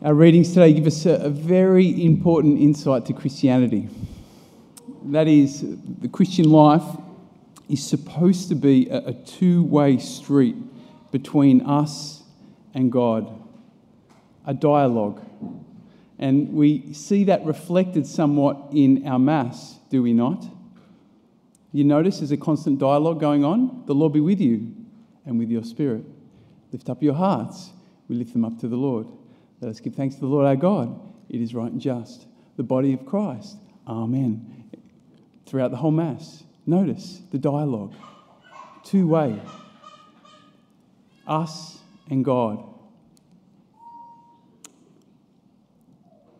Our readings today give us a, a very important insight to Christianity. That is, the Christian life is supposed to be a, a two way street between us and God, a dialogue. And we see that reflected somewhat in our Mass, do we not? You notice there's a constant dialogue going on. The Lord be with you and with your spirit. Lift up your hearts. We lift them up to the Lord. Let us give thanks to the Lord our God. It is right and just. The body of Christ. Amen. Throughout the whole Mass, notice the dialogue. Two way. Us and God.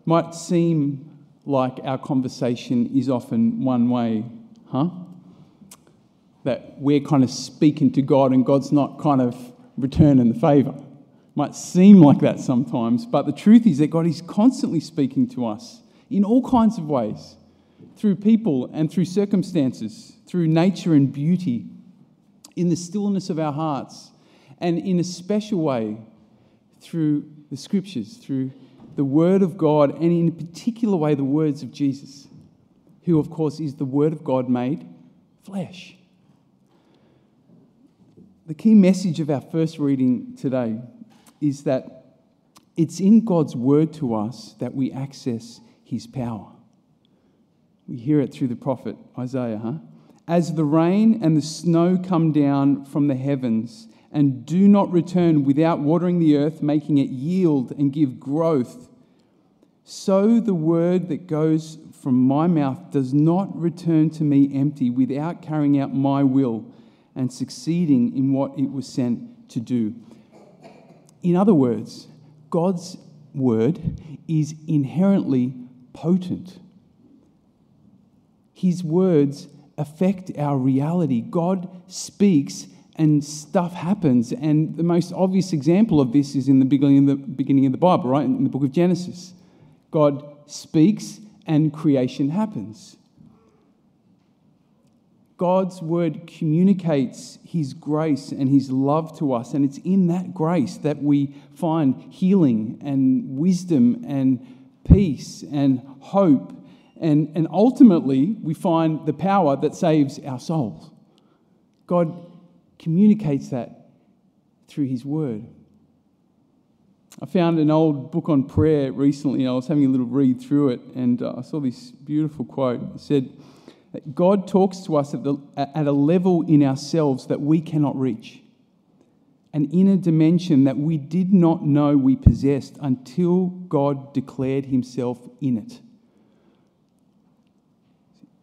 Might seem like our conversation is often one way, huh? That we're kind of speaking to God and God's not kind of returning the favour. Might seem like that sometimes, but the truth is that God is constantly speaking to us in all kinds of ways through people and through circumstances, through nature and beauty, in the stillness of our hearts, and in a special way through the scriptures, through the Word of God, and in a particular way, the words of Jesus, who, of course, is the Word of God made flesh. The key message of our first reading today is that it's in God's word to us that we access his power. We hear it through the prophet Isaiah, huh? As the rain and the snow come down from the heavens and do not return without watering the earth, making it yield and give growth, so the word that goes from my mouth does not return to me empty without carrying out my will and succeeding in what it was sent to do. In other words, God's word is inherently potent. His words affect our reality. God speaks and stuff happens. And the most obvious example of this is in the beginning of the, beginning of the Bible, right? In the book of Genesis. God speaks and creation happens. God's word communicates his grace and his love to us, and it's in that grace that we find healing and wisdom and peace and hope. And, and ultimately, we find the power that saves our souls. God communicates that through his word. I found an old book on prayer recently. I was having a little read through it, and uh, I saw this beautiful quote. It said, that God talks to us at, the, at a level in ourselves that we cannot reach, an inner dimension that we did not know we possessed until God declared Himself in it.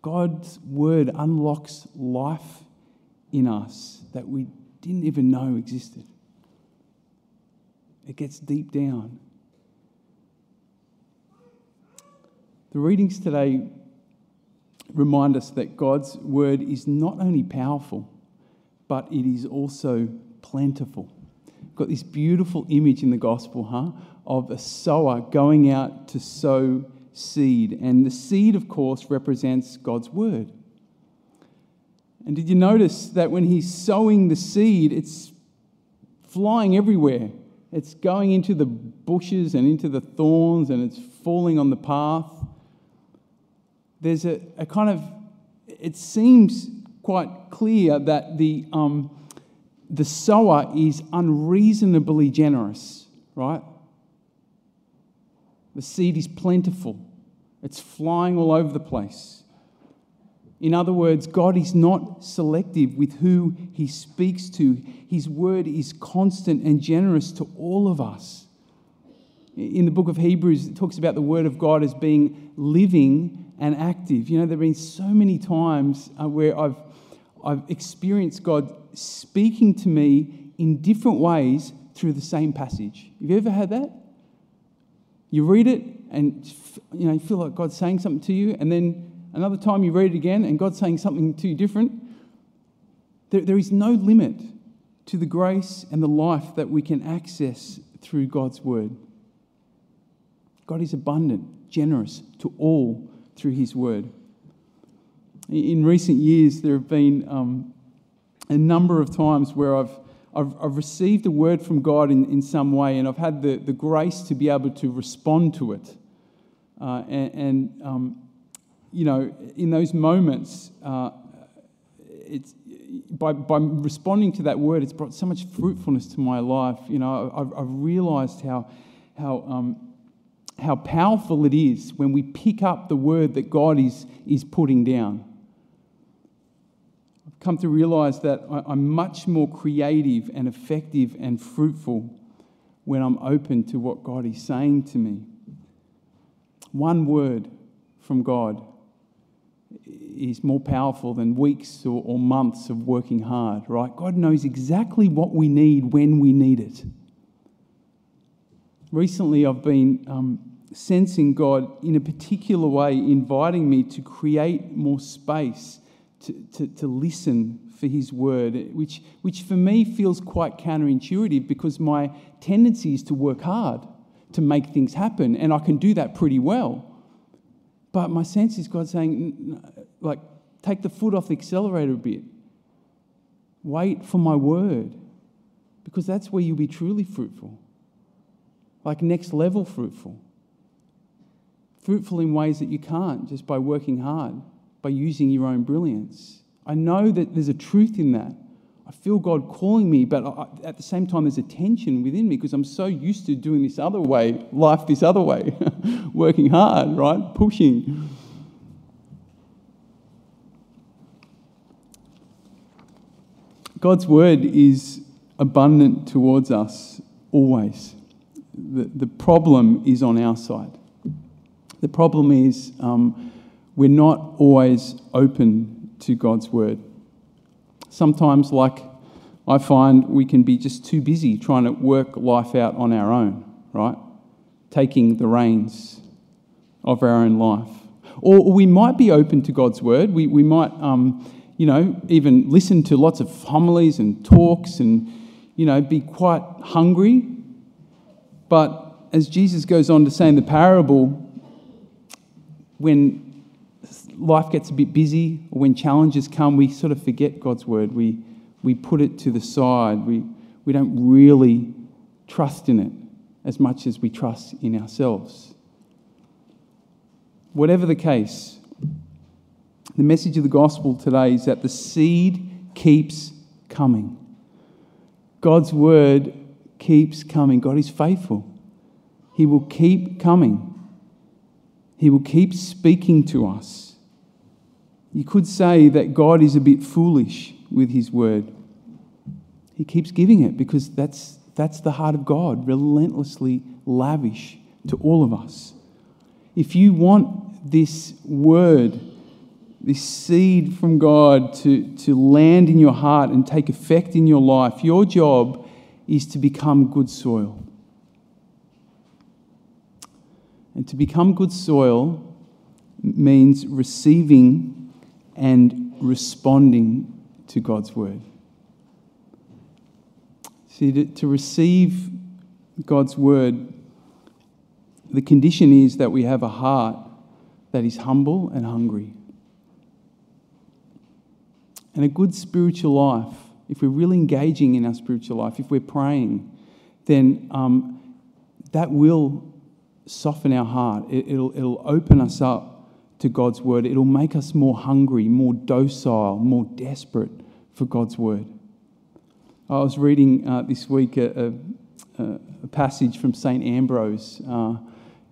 God's word unlocks life in us that we didn't even know existed. It gets deep down. The readings today remind us that God's word is not only powerful, but it is also plentiful. We've got this beautiful image in the gospel, huh, of a sower going out to sow seed. And the seed, of course, represents God's word. And did you notice that when he's sowing the seed, it's flying everywhere? It's going into the bushes and into the thorns and it's falling on the path there's a, a kind of, it seems quite clear that the, um, the sower is unreasonably generous, right? The seed is plentiful, it's flying all over the place. In other words, God is not selective with who He speaks to. His word is constant and generous to all of us. In the book of Hebrews, it talks about the word of God as being living and active. You know, there have been so many times uh, where I've, I've experienced God speaking to me in different ways through the same passage. Have you ever had that? You read it and you know you feel like God's saying something to you, and then another time you read it again and God's saying something to you different. There, there is no limit to the grace and the life that we can access through God's word. God is abundant, generous to all through His Word. In recent years, there have been um, a number of times where I've, I've, I've received a word from God in, in some way, and I've had the, the grace to be able to respond to it. Uh, and, and um, you know, in those moments, uh, it's, by, by responding to that word, it's brought so much fruitfulness to my life. You know, I've, I've realized how, how, um, how powerful it is when we pick up the word that God is, is putting down I've come to realize that I'm much more creative and effective and fruitful when I'm open to what God is saying to me. One word from God is more powerful than weeks or, or, months of working hard, right? God knows exactly what we need when we need it. Recently, I've been um, sensing God in a particular way, inviting me to create more space to, to, to listen for his word, which, which for me feels quite counterintuitive because my tendency is to work hard to make things happen, and I can do that pretty well. But my sense is God saying, like, take the foot off the accelerator a bit. Wait for my word, because that's where you'll be truly fruitful. Like next level fruitful. Fruitful in ways that you can't just by working hard by using your own brilliance. I know that there's a truth in that. I feel God calling me, but at the same time, there's a tension within me because I'm so used to doing this other way, life this other way, working hard, right? Pushing. God's word is abundant towards us always. The, the problem is on our side. The problem is um, we're not always open to God's word. Sometimes, like I find, we can be just too busy trying to work life out on our own, right? Taking the reins of our own life. Or, we might be open to God's word. We, we might, um, you know, even listen to lots of homilies and talks and, you know, be quite hungry. But as Jesus goes on to say in the parable, when life gets a bit busy, or when challenges come, we sort of forget God's word. We, we put it to the side. We, we don't really trust in it as much as we trust in ourselves. Whatever the case, the message of the gospel today is that the seed keeps coming. God's word keeps coming. God is faithful. He will keep coming. He will keep speaking to us. You could say that God is a bit foolish with his word. He keeps giving it because that's, that's the heart of God, relentlessly lavish to all of us. If you want this word, this seed from God to, to land in your heart and take effect in your life, your job is to become good soil. And to become good soil means receiving and responding to God's word. See, to, to receive God's word, the condition is that we have a heart that is humble and hungry. And a good spiritual life, if we're really engaging in our spiritual life, if we're praying, then um, that will soften our heart. It, will it'll open us up to God's word, it'll make us more hungry, more docile, more desperate for God's word. I was reading uh, this week a, a, a, passage from St. Ambrose, uh,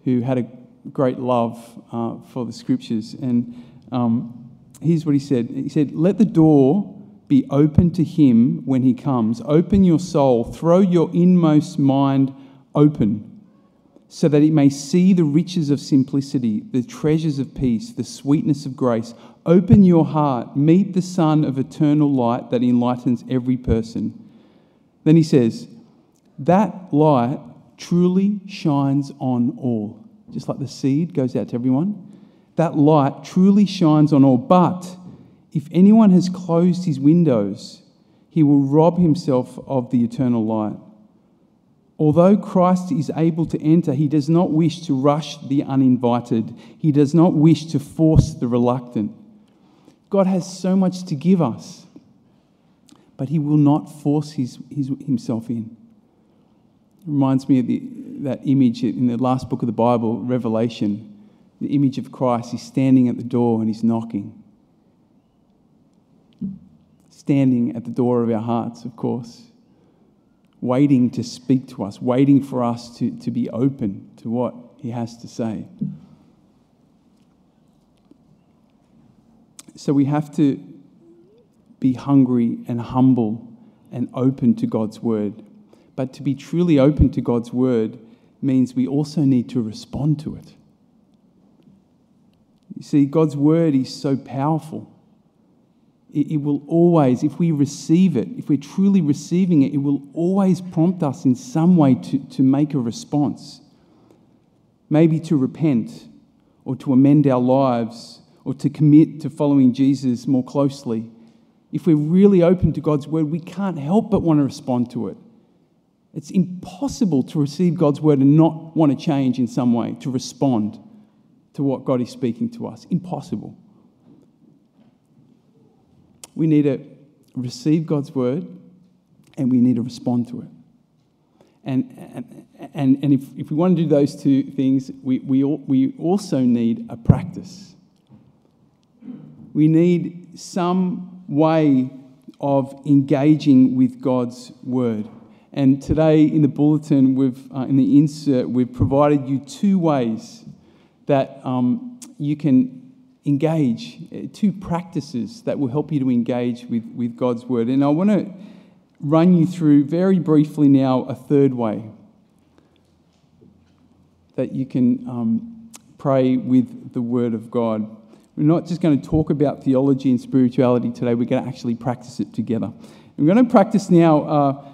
who had a great love uh, for the scriptures. And um, here's what he said He said, Let the door be open to him when he comes. Open your soul, throw your inmost mind open so that it may see the riches of simplicity, the treasures of peace, the sweetness of grace. Open your heart, meet the Sun of eternal light that enlightens every person. Then he says, That light truly shines on all. Just like the seed goes out to everyone, that light truly shines on all. But if anyone has closed his windows, he will rob himself of the eternal light. Although Christ is able to enter, he does not wish to rush the uninvited. He does not wish to force the reluctant. God has so much to give us. but he will not force his, his, himself in. It reminds me of the, that image in the last book of the Bible, Revelation, the image of Christ. He's standing at the door and he's knocking. Standing at the door of our hearts, of course, waiting to speak to us, waiting for us to, to be open to what he has to say. So we have to be hungry and humble and open to God's word. But to be truly open to God's word means we also need to respond to it. You see, God's word is so powerful. It, will always, if we receive it, if we're truly receiving it, it will always prompt us in some way to, to make a response. Maybe to repent or to amend our lives or to commit to following Jesus more closely, if we're really open to God's word, we can't help but want to respond to it. It's impossible to receive God's word and not want to change in some way, to respond to what God is speaking to us. Impossible. We need to receive God's word and we need to respond to it. And, and, and, if, if we want to do those two things, we, we, we also need a practice we need some way of engaging with God's word. And today in the bulletin, we've, uh, in the insert, we've provided you two ways that um, you can engage, uh, two practices that will help you to engage with, with God's word. And I want to run you through very briefly now a third way that you can um, pray with the word of God. We're not just going to talk about theology and spirituality today, we're going to actually practice it together. We're going to practice now uh,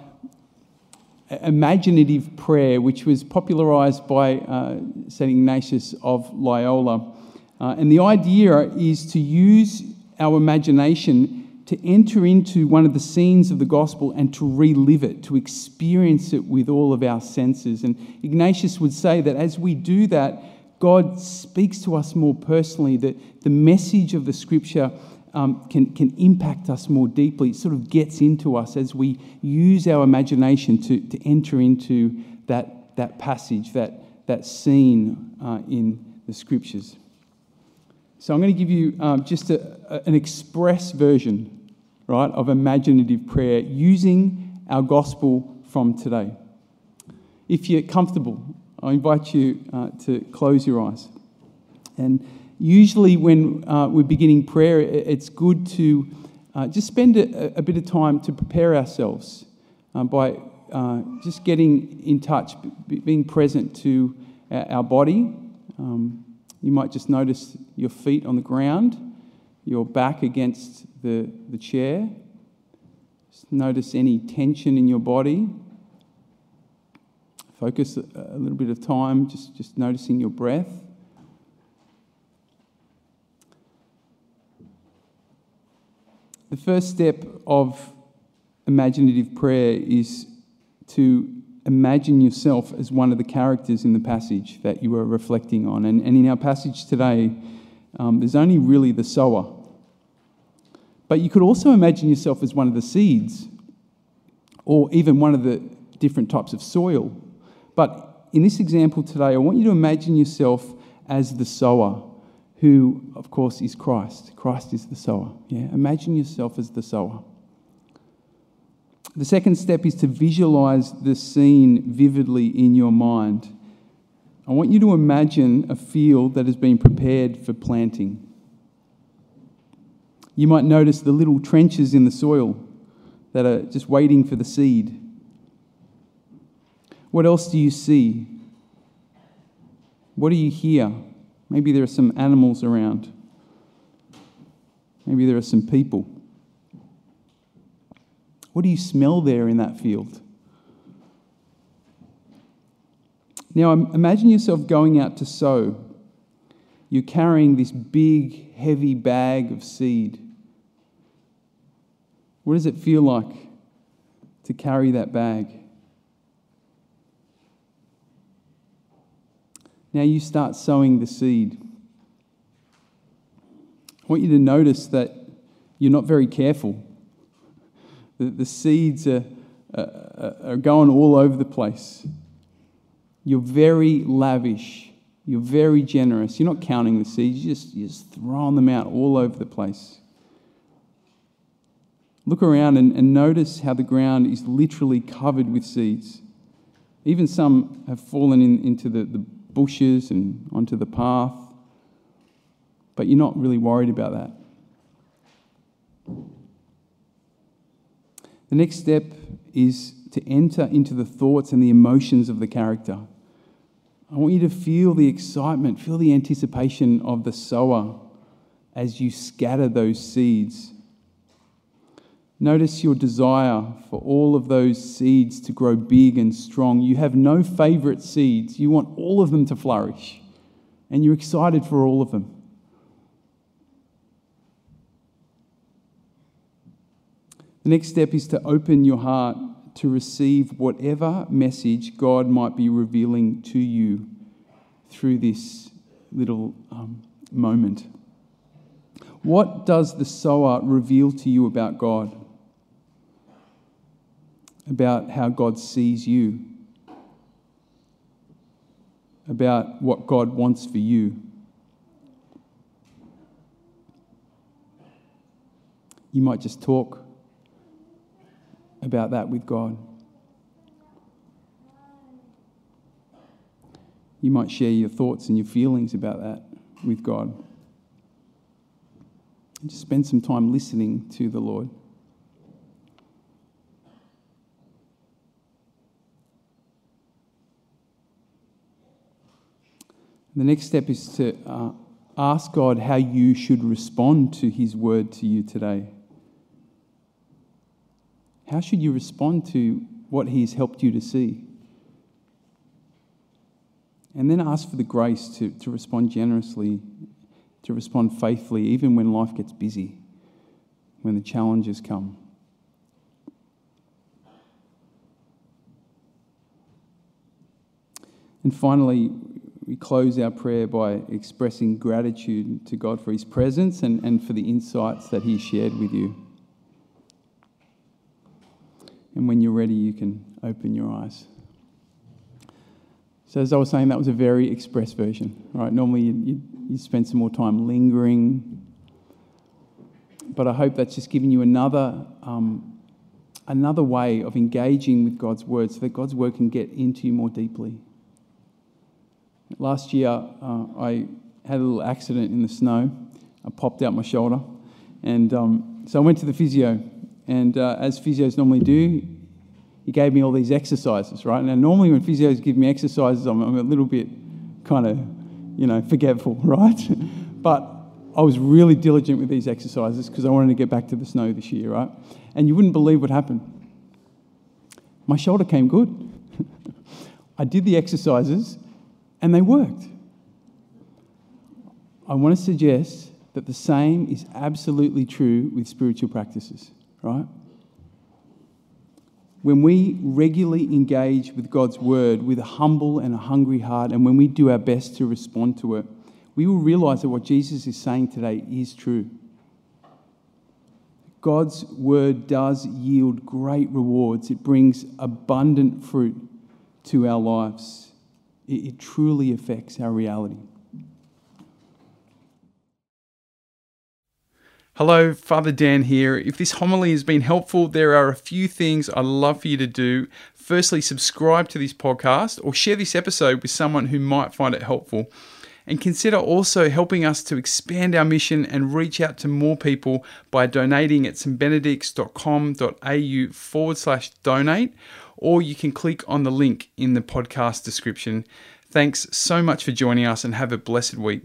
imaginative prayer, which was popularized by uh, St. Ignatius of Loyola. Uh, and the idea is to use our imagination to enter into one of the scenes of the gospel and to relive it, to experience it with all of our senses. And Ignatius would say that as we do that, God speaks to us more personally, that the message of the scripture um, can, can impact us more deeply. It sort of gets into us as we use our imagination to, to enter into that, that passage, that, that scene uh, in the scriptures. So I'm going to give you um, just a, a, an express version, right, of imaginative prayer using our gospel from today. If you're comfortable, I invite you uh, to close your eyes. And usually, when uh, we're beginning prayer, it's good to uh, just spend a, a, bit of time to prepare ourselves uh, by uh, just getting in touch, being present to our body. Um, you might just notice your feet on the ground, your back against the, the chair. Just notice any tension in your body. Focus a, a little bit of time just, just noticing your breath. The first step of imaginative prayer is to imagine yourself as one of the characters in the passage that you are reflecting on. And, and in our passage today, um, there's only really the sower. But you could also imagine yourself as one of the seeds, or even one of the different types of soil but in this example today, I want you to imagine yourself as the sower, who, of course, is Christ. Christ is the sower. Yeah? Imagine yourself as the sower. The second step is to visualize the scene vividly in your mind. I want you to imagine a field that has been prepared for planting. You might notice the little trenches in the soil that are just waiting for the seed. What else do you see? What do you hear? Maybe there are some animals around. Maybe there are some people. What do you smell there in that field? Now, imagine yourself going out to sow. You're carrying this big, heavy bag of seed. What does it feel like to carry that bag? Now you start sowing the seed. I want you to notice that you're not very careful. The, the seeds are, are, are going all over the place. You're very lavish. You're very generous. You're not counting the seeds, you're just, you're just throwing them out all over the place. Look around and, and notice how the ground is literally covered with seeds. Even some have fallen in, into the, the bushes and onto the path, but you're not really worried about that. The next step is to enter into the thoughts and the emotions of the character. I want you to feel the excitement, feel the anticipation of the sower as you scatter those seeds. Notice your desire for all of those seeds to grow big and strong. You have no favorite seeds. You want all of them to flourish, and you're excited for all of them. The next step is to open your heart to receive whatever message God might be revealing to you through this little um, moment. What does the sower reveal to you about God? About how God sees you? About what God wants for you? You might just talk about that with God. You might share your thoughts and your feelings about that with God. Just spend some time listening to the Lord. The next step is to uh, ask God how you should respond to His word to you today. How should you respond to what He's helped you to see? And then ask for the grace to, to respond generously, to respond faithfully, even when life gets busy, when the challenges come. And finally, we close our prayer by expressing gratitude to God for His presence and, and for the insights that He shared with you. And when you're ready, you can open your eyes. So, as I was saying, that was a very express version. Right? Normally, you, you, you spend some more time lingering. But I hope that's just giving you another, um, another way of engaging with God's word so that God's word can get into you more deeply. Last year, uh, I had a little accident in the snow. I popped out my shoulder. And um, so I went to the physio and uh, as physios normally do, he gave me all these exercises, right? Now, normally when physios give me exercises, I'm, I'm a little bit kind of, you know, forgetful, right? but I was really diligent with these exercises because I wanted to get back to the snow this year, right? And you wouldn't believe what happened. My shoulder came good. I did the exercises and they worked. I want to suggest that the same is absolutely true with spiritual practices right? When we regularly engage with God's word with a humble and a hungry heart, and when we do our best to respond to it, we will realize that what Jesus is saying today is true. God's word does yield great rewards, it brings abundant fruit to our lives. It, it truly affects our reality. Hello, Father Dan here. If this homily has been helpful, there are a few things I'd love for you to do. Firstly, subscribe to this podcast or share this episode with someone who might find it helpful. And consider also helping us to expand our mission and reach out to more people by donating at stbenedicts.com.au forward slash donate, or you can click on the link in the podcast description. Thanks so much for joining us and have a blessed week.